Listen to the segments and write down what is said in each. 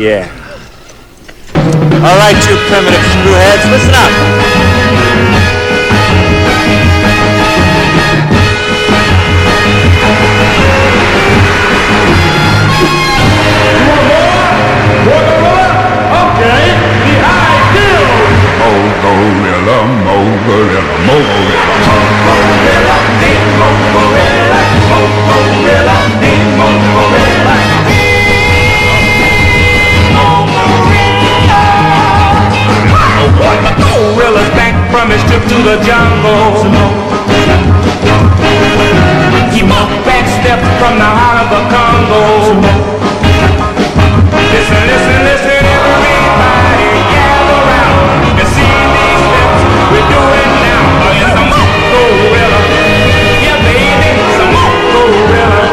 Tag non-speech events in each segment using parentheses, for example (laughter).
Yeah. All right, you primitive screwheads, listen up. Okay, the ideal. Mo-gorilla, mo-gorilla, mo-gorilla. Gorilla's from his trip to the jungle. He walked back steps from the heart of the Congo. Listen, listen, listen, everybody, gather round and see these steps we're doing now. It's a mock gorilla. Yeah, baby, it's a mock gorilla.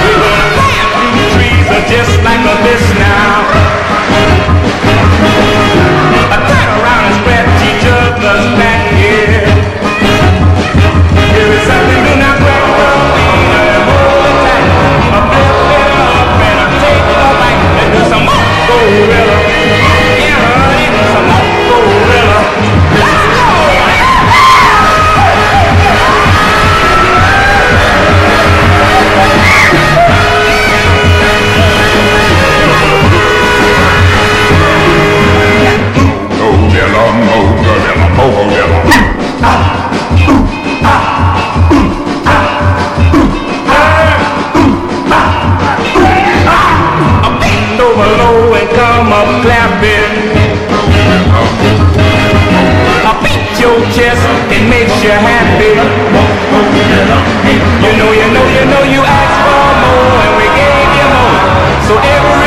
We're gonna climb through trees just like a this it makes you happy. You know, you know, you know, you asked for more and we gave you more. So everybody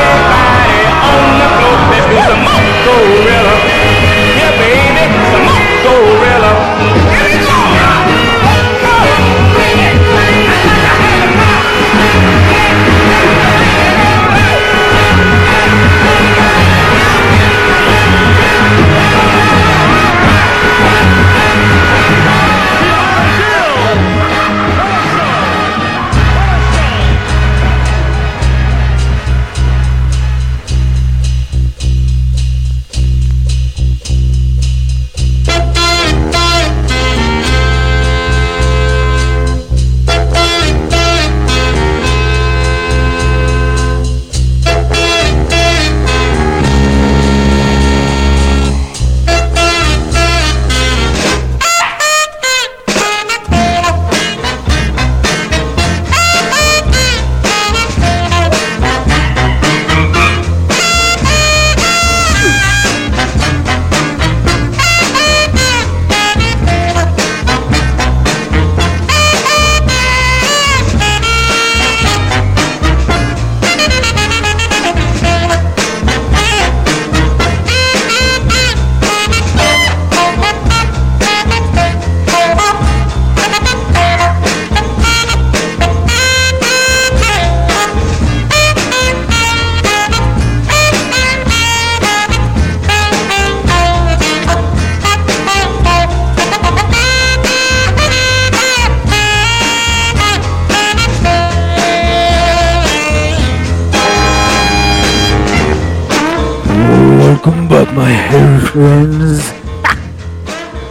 my hairy friends.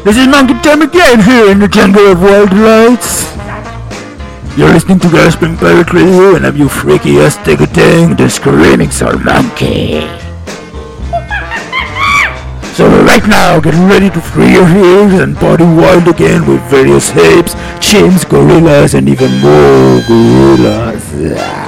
This is Monkey Time again here in the jungle of wild lights. You're listening to GaragePunk Radio and I'm your freaky ass thing, the screaming soul monkey. (laughs) So right now, get ready to free your ears and party wild again with various apes, chimps, gorillas, and even more gorillas.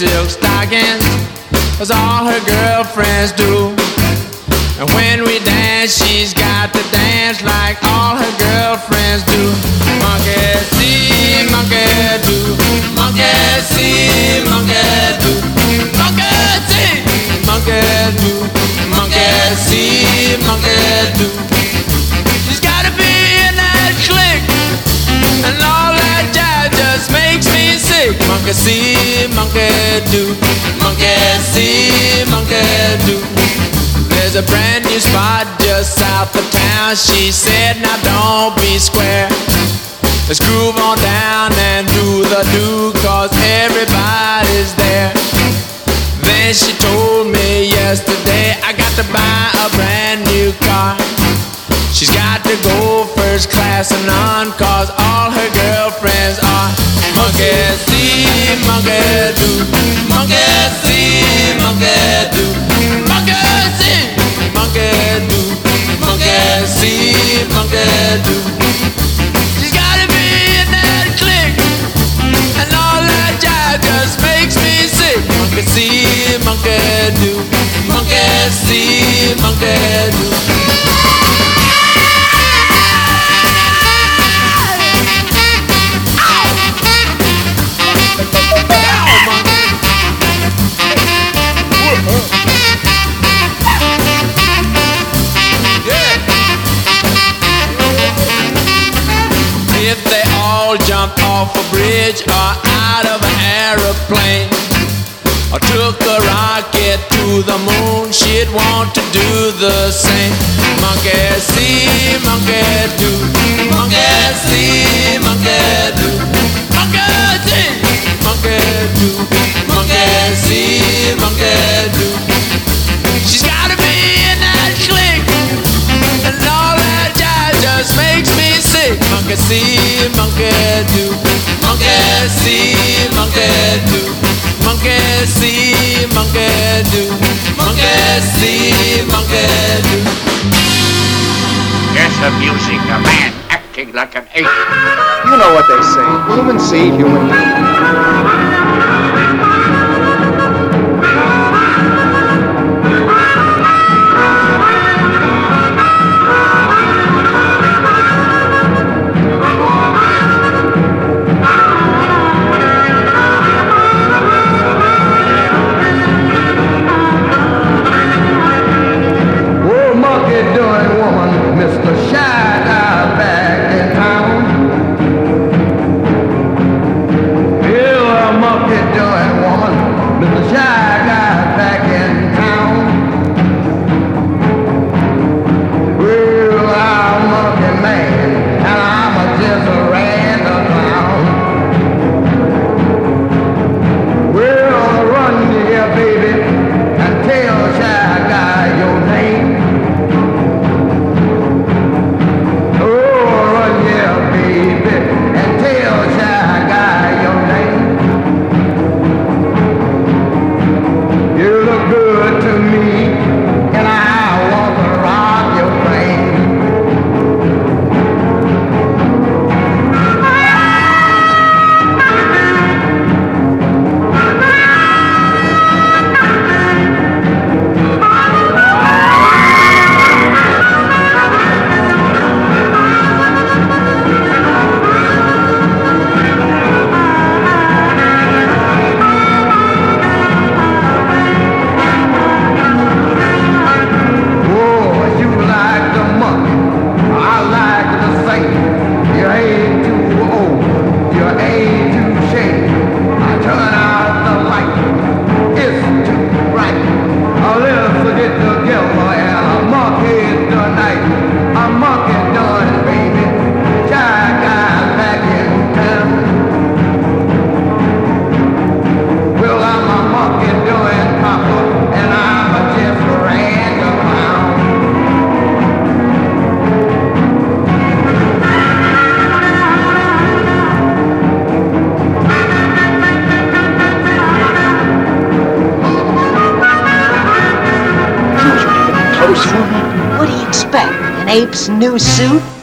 Silk stockings, as all her girlfriends do. And when we dance, she's got to dance like all her girlfriends do. Monkey see, monkey do, monkey see, monkey do, monkey see, monkey do, monkey see, monkey do. She's gotta be in that clique, and all sick. Monkey see, monkey do, monkey see, monkey do. There's a brand new spot just south of town. She said, now don't be square. Let's groove on down and do the do, cause everybody's there. Then she told me yesterday I got to buy a brand new car. She's got to go first class and on, cause all her girlfriends are monkey see, monkey do, monkey see, monkey do, monkey see, monkey do, monkey see, monkey do. She's gotta be in that clique, and all that jive just makes me sick. Monkey see, monkey do, monkey see, monkey do. Off a bridge or out of an aeroplane or took a rocket to the moon, she'd want to do the same. Monkey see, monkey do, The music, a man acting like an ape. You know what they say. Human seed, human need. New suit?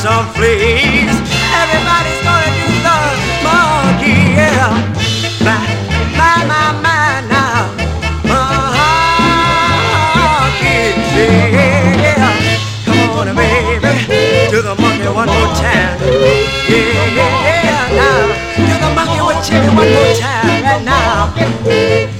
Some oh, fleas. Everybody's gonna do the monkey, yeah. My, my, my, my, now. Monkey, yeah. Come on, baby, do the monkey one more time. Yeah, yeah, yeah, now. Do the monkey with Jimmy one more time, right now.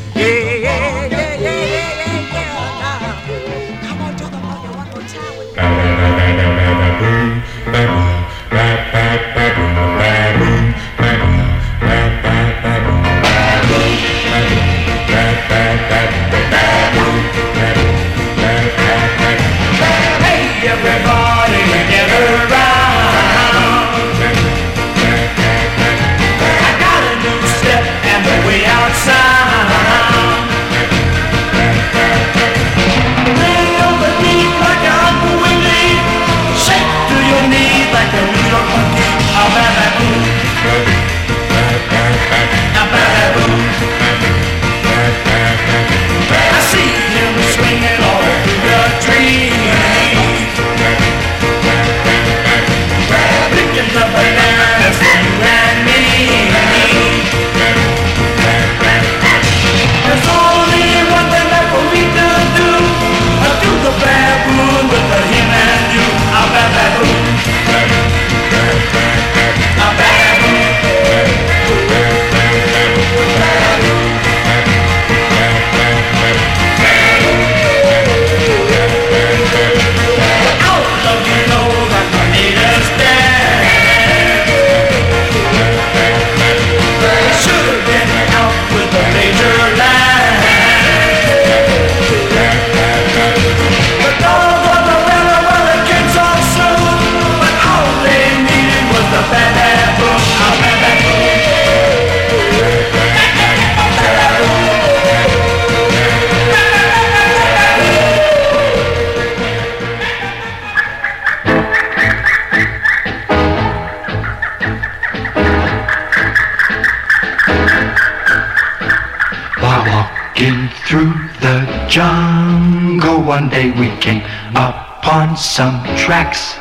Walking through the jungle, one day we came upon some tracks.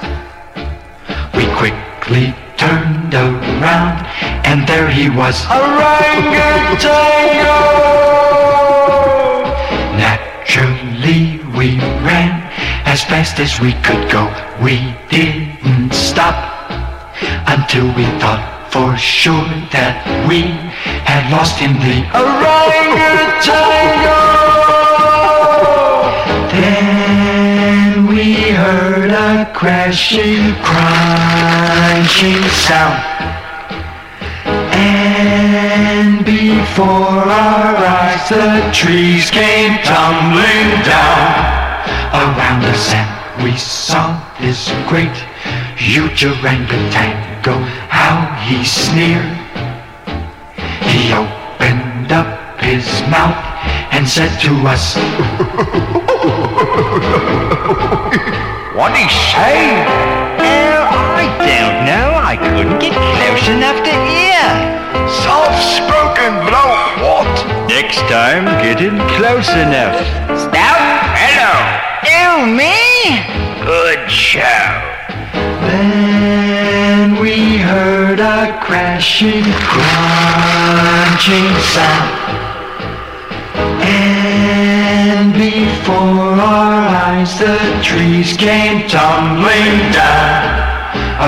We quickly turned around, and there he was, an orangutango! Naturally, we ran as fast as we could go. We didn't stop until we thought for sure that we had lost him the orangutango. Then we heard a crashing, crunching sound. And before our eyes the trees came tumbling down around us and we saw this great huge orangutango how he sneered he opened up his mouth and said to us (laughs) What'd he say? Oh, I don't know. I couldn't get close enough to hear. Soft-spoken bloke, what? Next time, get in close enough. Stout Hello. Oh, me? Good show. Then heard a crashing, crunching sound. And before our eyes the trees came tumbling down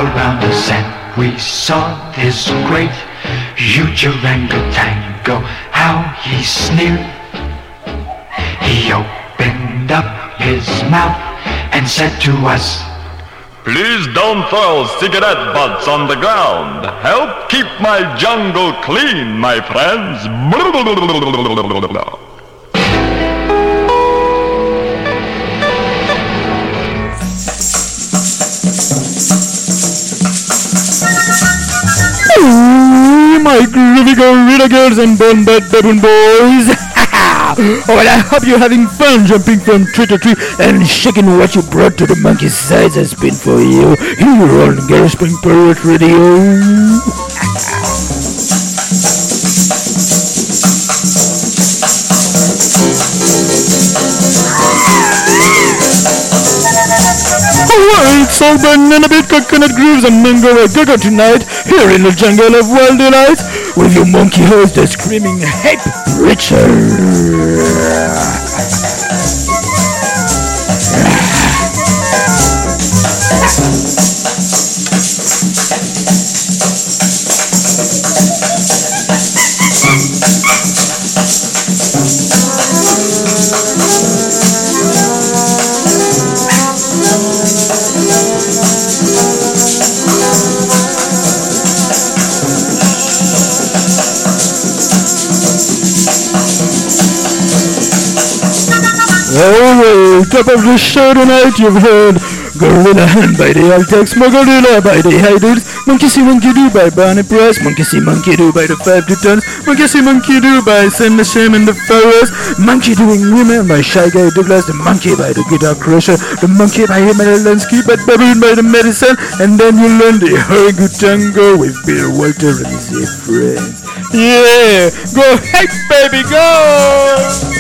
around us and we saw this great huge orangutango how he sneered. He opened up his mouth and said to us, Please don't throw cigarette butts on the ground. Help keep my jungle clean, my friends. My groovy gorilla girls and bone bad baboon boys. (laughs) well, I hope you're having fun jumping from tree to tree and shaking what you brought to the monkey's size has been for you. Here on GaragePunk Pirate Radio. Alright, soul banana bit coconut grooves and mango gaga tonight. Here in the jungle of wild delights with your monkey host the screaming Hey Richard. Oh, top of the show tonight you've heard Gorilla Hand by the Altex, Mogorilla by the Hiders, Monkey See Monkey Do by Barney Press, Monkey See Monkey Do by the Five Titans, Monkey See Monkey Do by Sam the Sham and the Pharaohs, Monkey Doing Women by Shy Guy Douglas, the Monkey by the Guitar Crusher, the Monkey by Himalaya Landscape, but Baboon by the Medicine, and then you learn the Orangutango with Bill Walter and his friends. Yeah, go heck baby, go!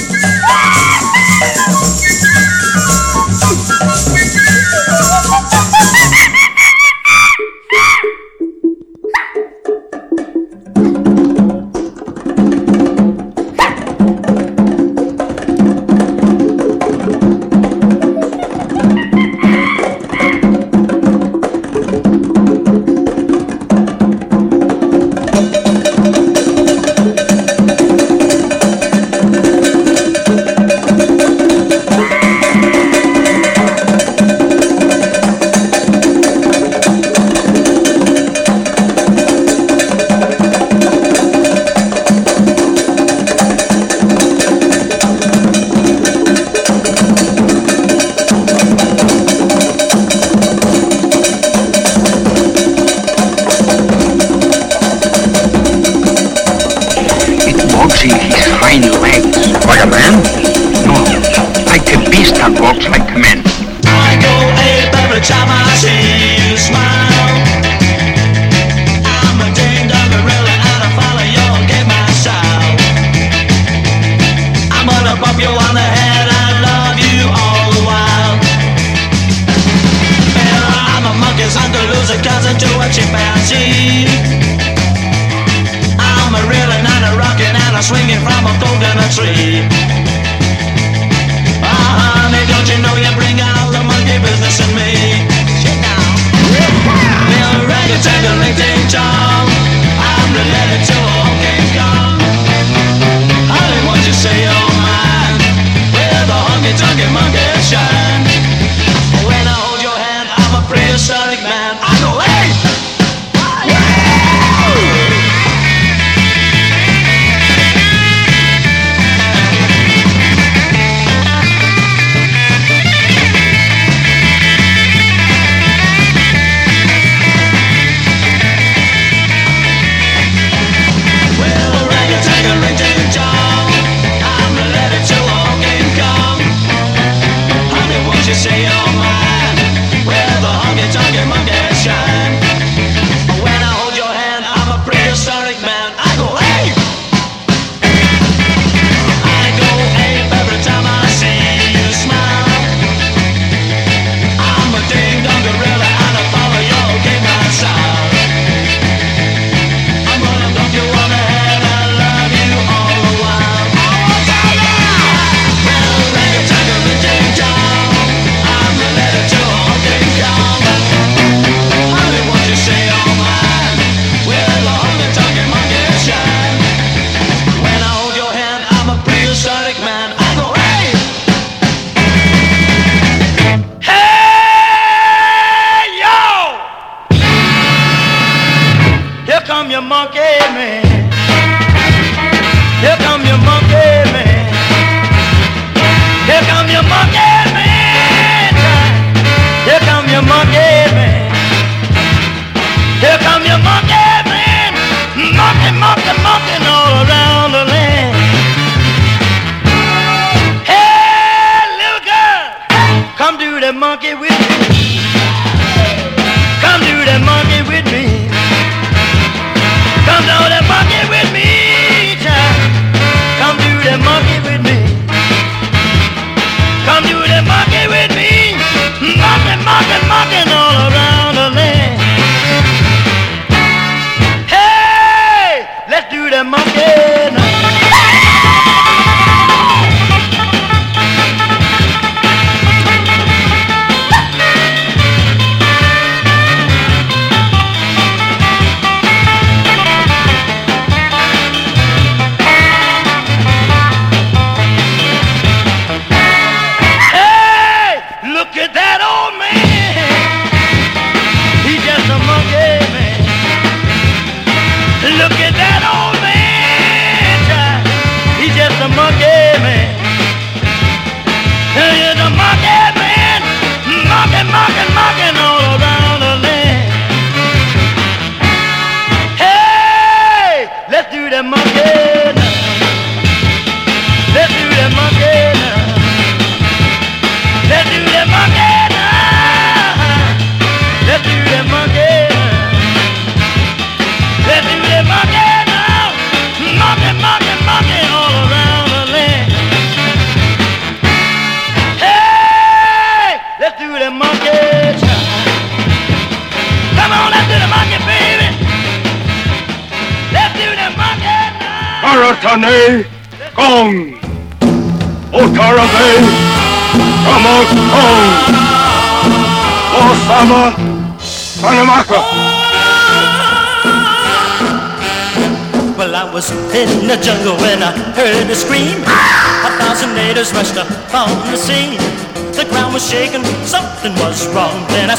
Yeah.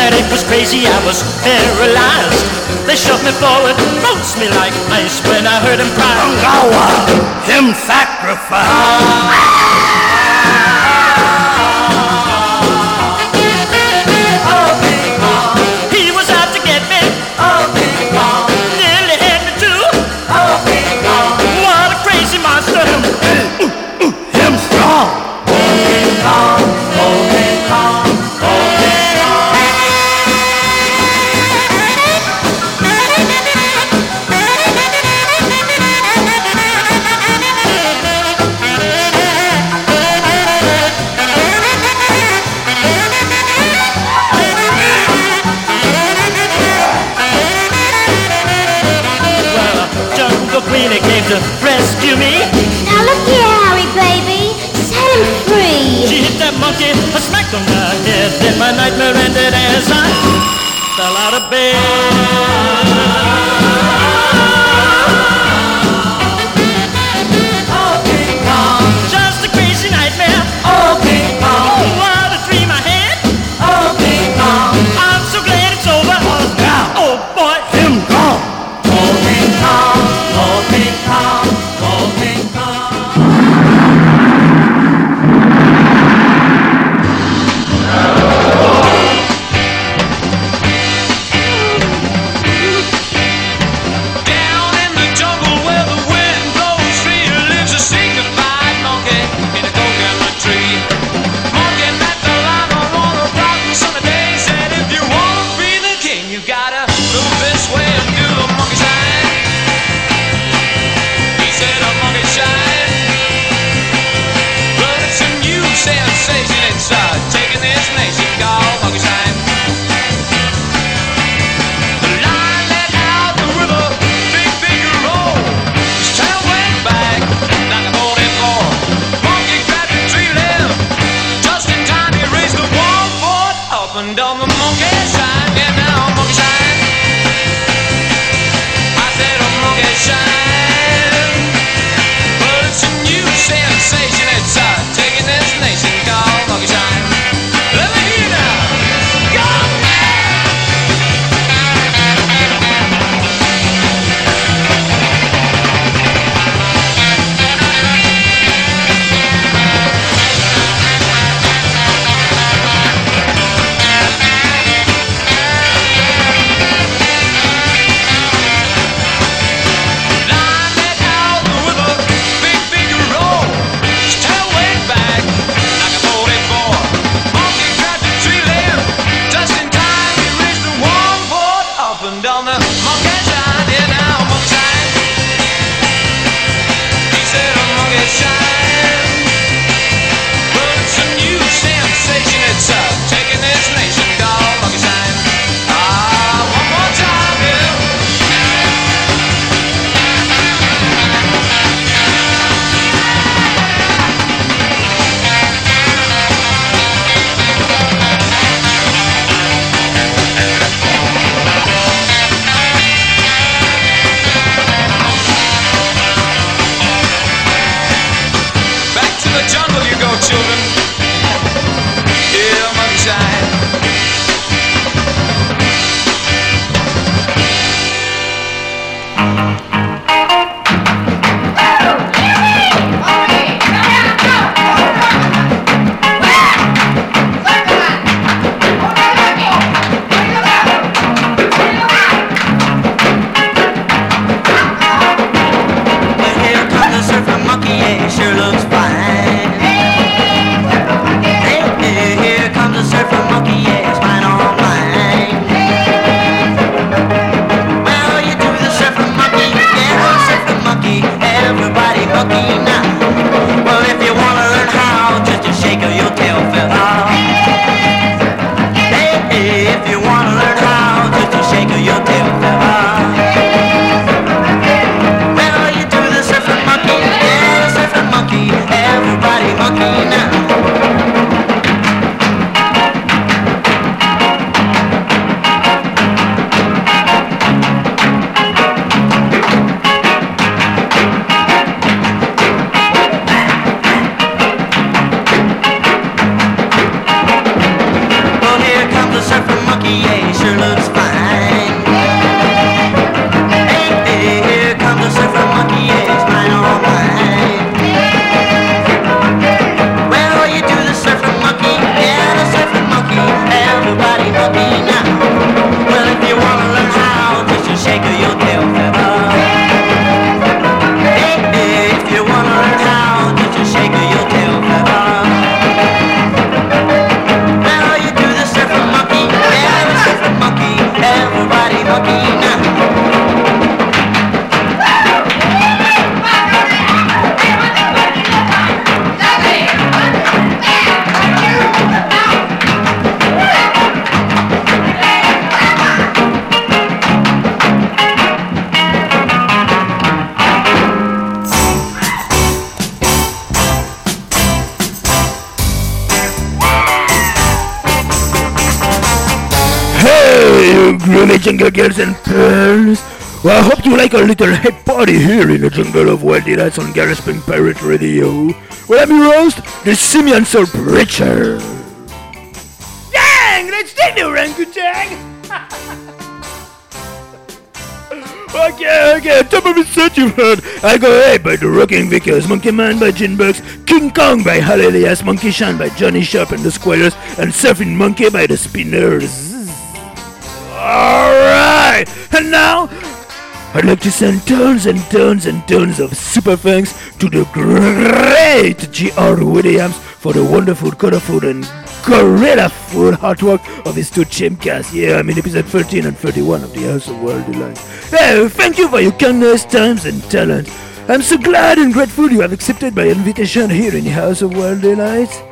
that it was crazy, I was paralyzed. They shoved me forward, froze me like ice when I heard him cry. Ungawa, him sacrifice. Ah! nightmare ended as I fell out of bed. Jungle girls and pearls! Well, I hope you like a little hip party here in the jungle of wild delights on GaragePunk Pirate Radio. Well, I'm your host, the Simian Soul Preacher. Dang, let's take the orangutan! (laughs) Okay, okay, top of the set you've heard. I go Hey by the Rocking Vickers, Monkey Man by Gin Bucks, King Kong by Hal Elias, Monkey Shine by Johnny Sharp and the Squires, and Surfing Monkey by the Spinners. Alright, and now I'd like to send tons and tons and tons of super thanks to the great J.R. Williams for the wonderful, colorful, and gorilla-full artwork of his two chimcasts. Yeah, I'm in episode 13 and 31 of the House of Wild Delights. Hey, thank you for your kindness, times, and talent. I'm so glad and grateful you have accepted my invitation here in the House of Wild Delights.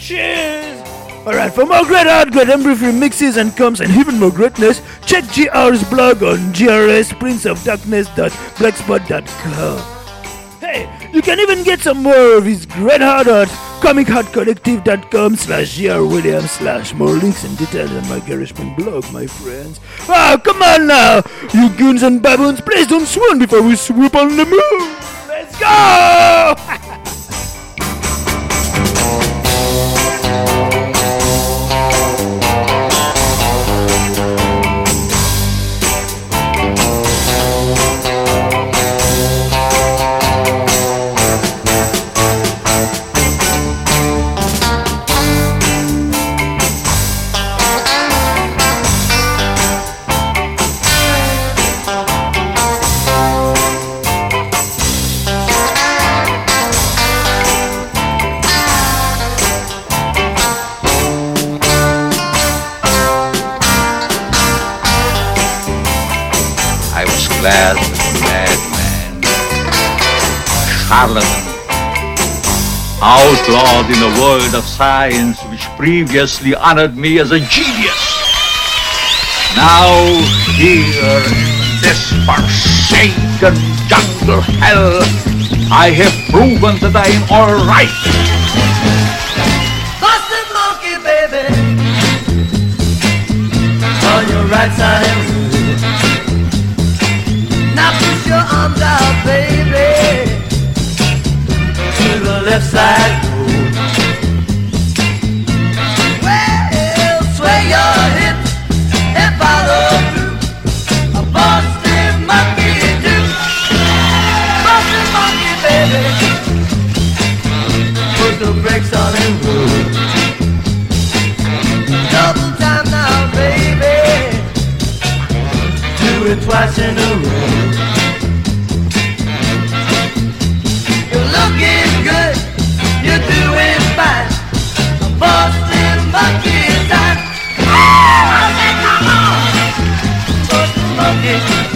Cheers! Alright, for more great art, great MP3 mixes and coms, and even more greatness, check JR's blog on grsprinceofdarkness.blogspot.com. Hey, you can even get some more of his great hard art comicheartcollective.com slash Williams slash more links and details on my GaragePunk blog, my friends. Ah, come on now! You goons and baboons, please don't swoon before we swoop on the moon! Let's go! (laughs) world of science which previously honored me as a genius. Now here in this forsaken jungle hell, I have proven that I am all right. Busted monkey, baby. On your right side. Now push your arms out, baby. To the left side. Put the brakes on and roll. Double time now, baby. Do it twice in a row. You're looking good. You're doing fine. A Boston monkey time. Ah! I said, come on.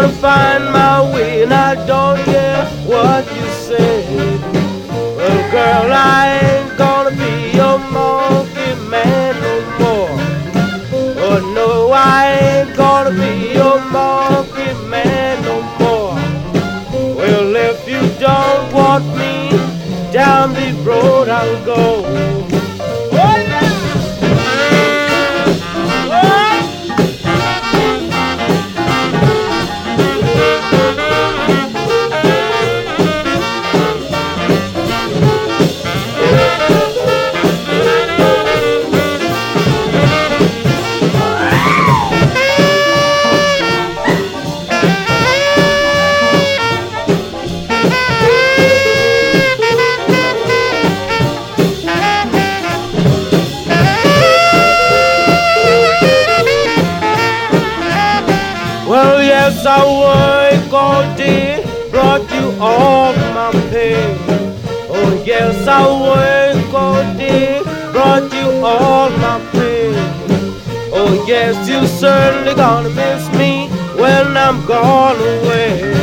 gonna find my way, and I don't care what you say. Well, girl, I ain't gonna be your monkey man no more. Oh no, I ain't gonna be your monkey man no more. Well, if you don't want me down the road, I'll go. I work brought you all my pain. Oh, yes, you certainly gonna miss me when I'm gone away.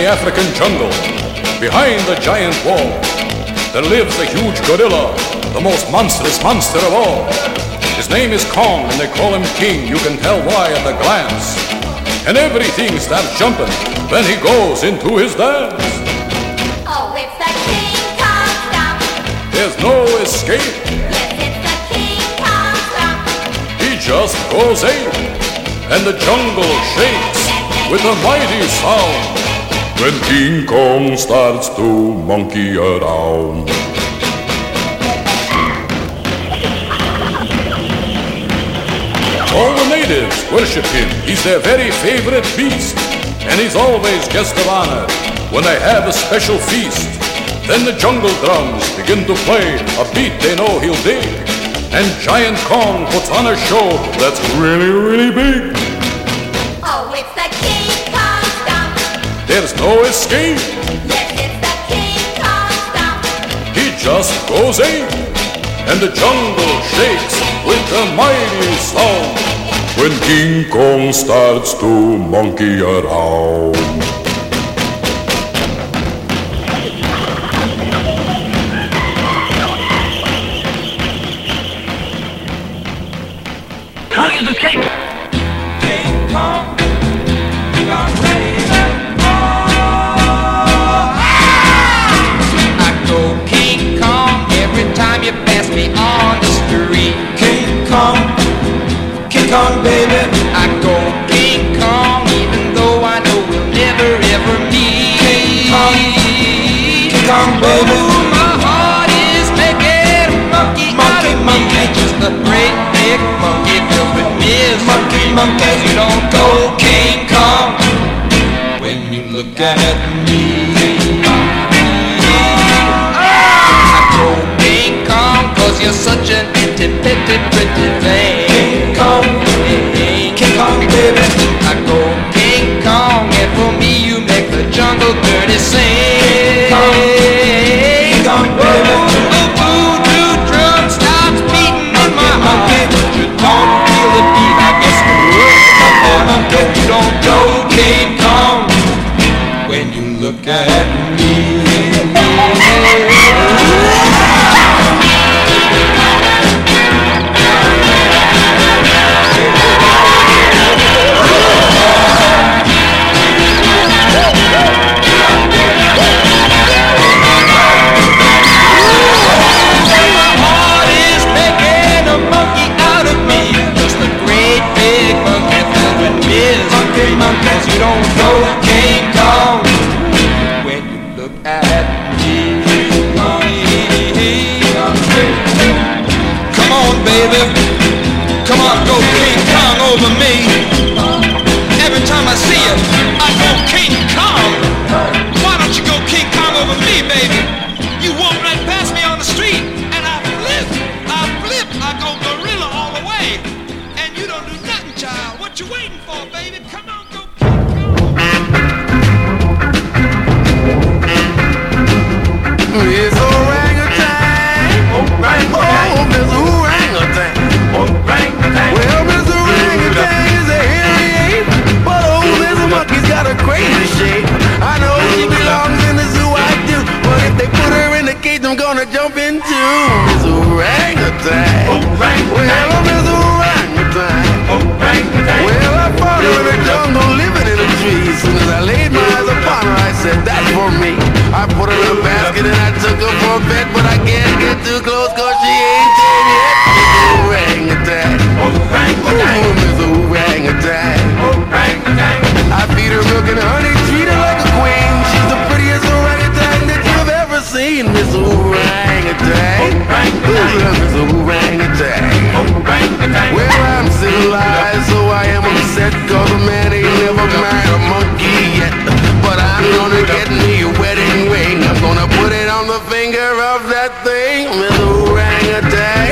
The African jungle, behind the giant wall, there lives a huge gorilla, the most monstrous monster of all. His name is Kong, and they call him King. You can tell why at a glance. And everything starts jumping when he goes into his dance. Oh, it's the King Kong stomp. There's no escape. Yes, it's the King Kong stomp. He just goes ape, and the jungle shakes with a mighty sound when King Kong starts to monkey around. All the natives worship him. He's their very favorite beast, and he's always guest of honor when they have a special feast. Then the jungle drums begin to play a beat they know he'll dig, and Giant Kong puts on a show that's really, really big. There's no escape. Yes, it's the King Kong stomp. He just goes ape, and the jungle shakes with a mighty sound when King Kong starts to monkey around. Kong is such an itty bitty pretty thing. Kong, baby. I go King Kong and for me you make the jungle dirty sing. King Kong, King Kong baby. The voodoo drum stops beating in my heart. You don't feel the beat, I guess the world monkey. You don't go King Kong when you look at me. Go crazy shit. I know she belongs in the zoo, I do. But if they put her in the cage, I'm gonna jump into this orangutan. Orangutan. Well, I'm this orangutan. Well, I found her in the jungle, living in the trees. As soon as I laid my eyes upon her, I said, that's for me. I put her in a basket and I took her for a pet, but I can't get too close cause she ain't dead yet. Orangutan. Orangutan. I feed her milk and honey, treat her like a queen. She's the prettiest orangutan that you've ever seen, Miss Orangutan. Ooh, Miss Orangutan. Well, I'm civilized, so I am upset, cause a man ain't never married a monkey yet. But I'm gonna get me a wedding ring. I'm gonna put it on the finger of that thing, Miss Orangutan.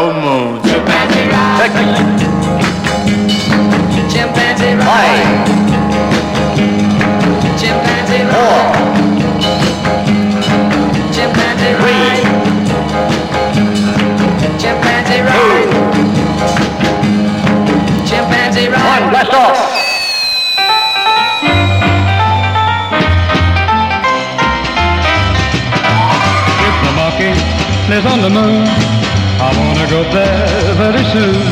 Hello, moon. Chimpanzee ride. Chimpanzee ride. Chimpanzee ride. Chimpanzee ride. Chimpanzee ride. Chimpanzee ride. One, blast off. If the monkey lives on the moon, I wanna go there very soon.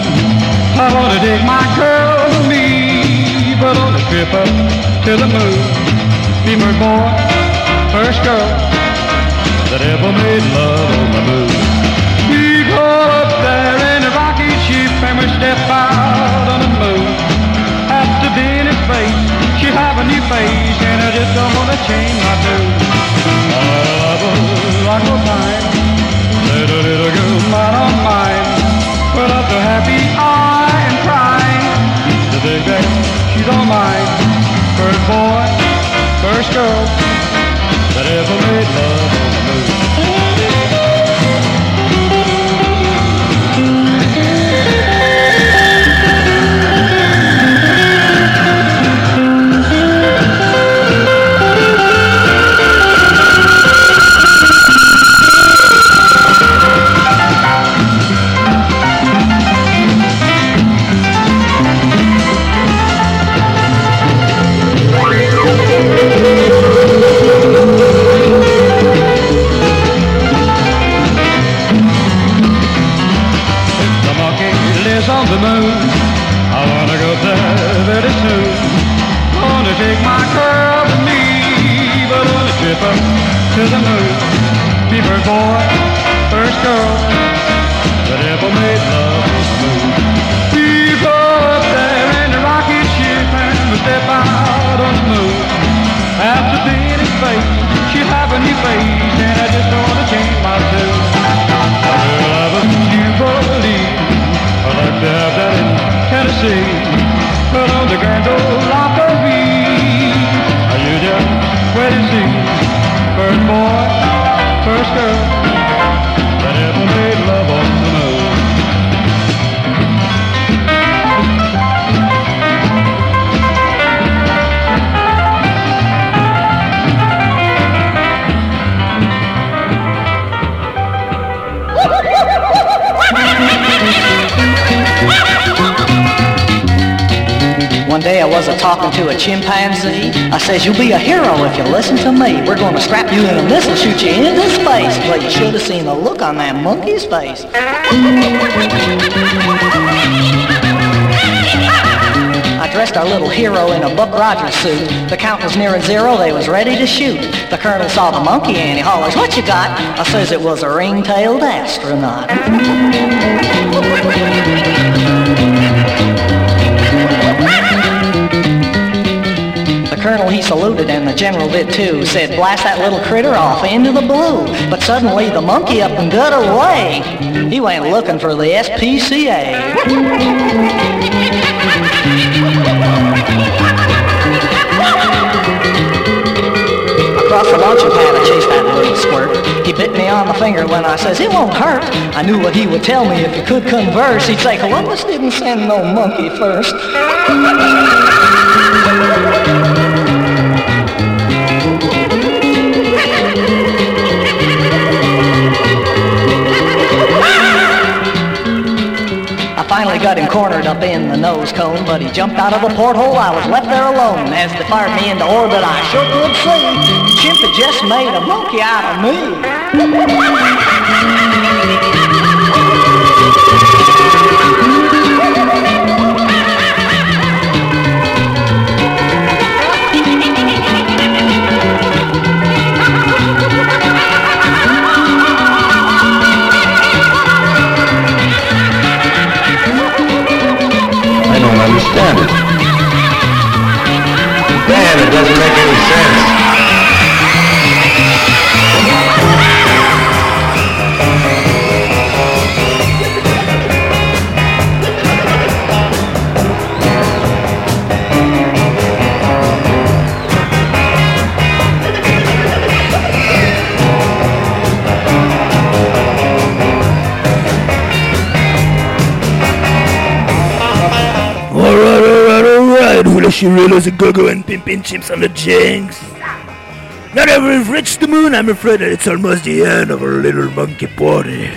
I wanna take my girl with me, but on a trip up to the moon. Be my boy, first girl that ever made love on the moon. We go up there in a rocket ship and we step out on the moon. After being in space, she have a new face and I just don't wanna change my tune. I love her like no time, little little girl, mine on mine. Well, after happy I am crying, the day that she's all mine. First boy, first girl that ever made love is on the moon. I wanna go there very soon. Gonna take my girl and me, but on a trip up to the moon. Be first boy, first girl that ever made love on the moon. People up there in the rocket ship and we step out on the moon. After being in space, she'll have a new face, and I just don't wanna change my tune. down in Tennessee, but on the Grand Ole Opry, are you just wait and see? First boy, first girl, that ever made love on. One day I was a talking to a chimpanzee. I says, you'll be a hero if you listen to me. We're gonna strap you in a missile, shoot you into space. Well, you should have seen the look on that monkey's face. I dressed our little hero in a Buck Rogers suit. The count was nearing zero, they was ready to shoot. The colonel saw the monkey and he hollers, what you got? I says it was a ring-tailed astronaut. Colonel he saluted and the general did too. Said blast that little critter off into the blue. But suddenly the monkey up and got away. He went looking for the SPCA. Across the launching pad I chased that little squirt. He bit me on the finger when I says it won't hurt. I knew what he would tell me if he could converse. He'd say Columbus didn't send no monkey first. Got him cornered up in the nose cone, but he jumped out of the porthole. I was left there alone. As they fired me into orbit, I sure could see. Chimp had just made a monkey out of me. (laughs) understand it. Man, it doesn't make any sense. Hula Shirillos and Go-Go and Pimpin' Chimps on the Jinx. Now that we've reached the moon, I'm afraid that it's almost the end of our little monkey party.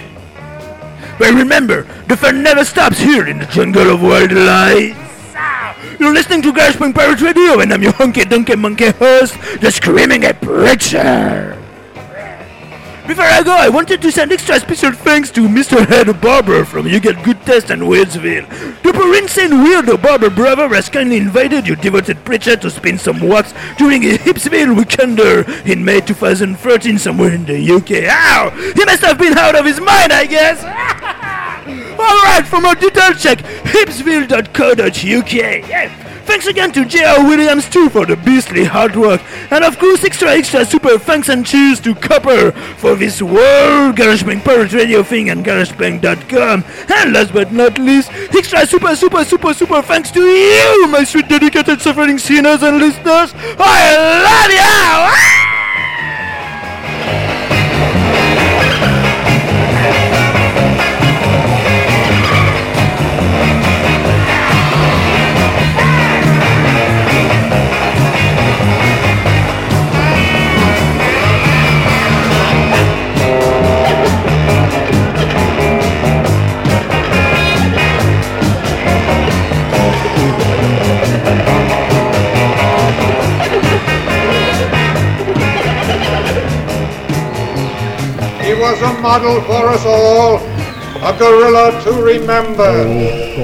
But remember, the fun never stops here in the jungle of wild delights. You're listening to GaragePunk Pirate Radio, and I'm your hunky donkey monkey host, the Screaming at Preacher. Before I go, I wanted to send extra special thanks to Mr. Head Barber from You Get Good Taste in Weirdsville. The insane weirdo Barber brother has kindly invited your devoted preacher to spin some wax during a Hipsville weekender in May 2013 somewhere in the UK. Ow! He must have been out of his mind, I guess! (laughs) Alright, for more detailed check, hipsville.co.uk. Thanks again to J.R. Williams too for the beastly hard work. And of course, extra extra super thanks and cheers to Copper for this world GaragePunk Pirate Radio thing and GaragePunk.com. And last but not least, extra super super super super thanks to you, my sweet dedicated suffering sinners and listeners. I love you! Was a model for us all, a gorilla to remember. There's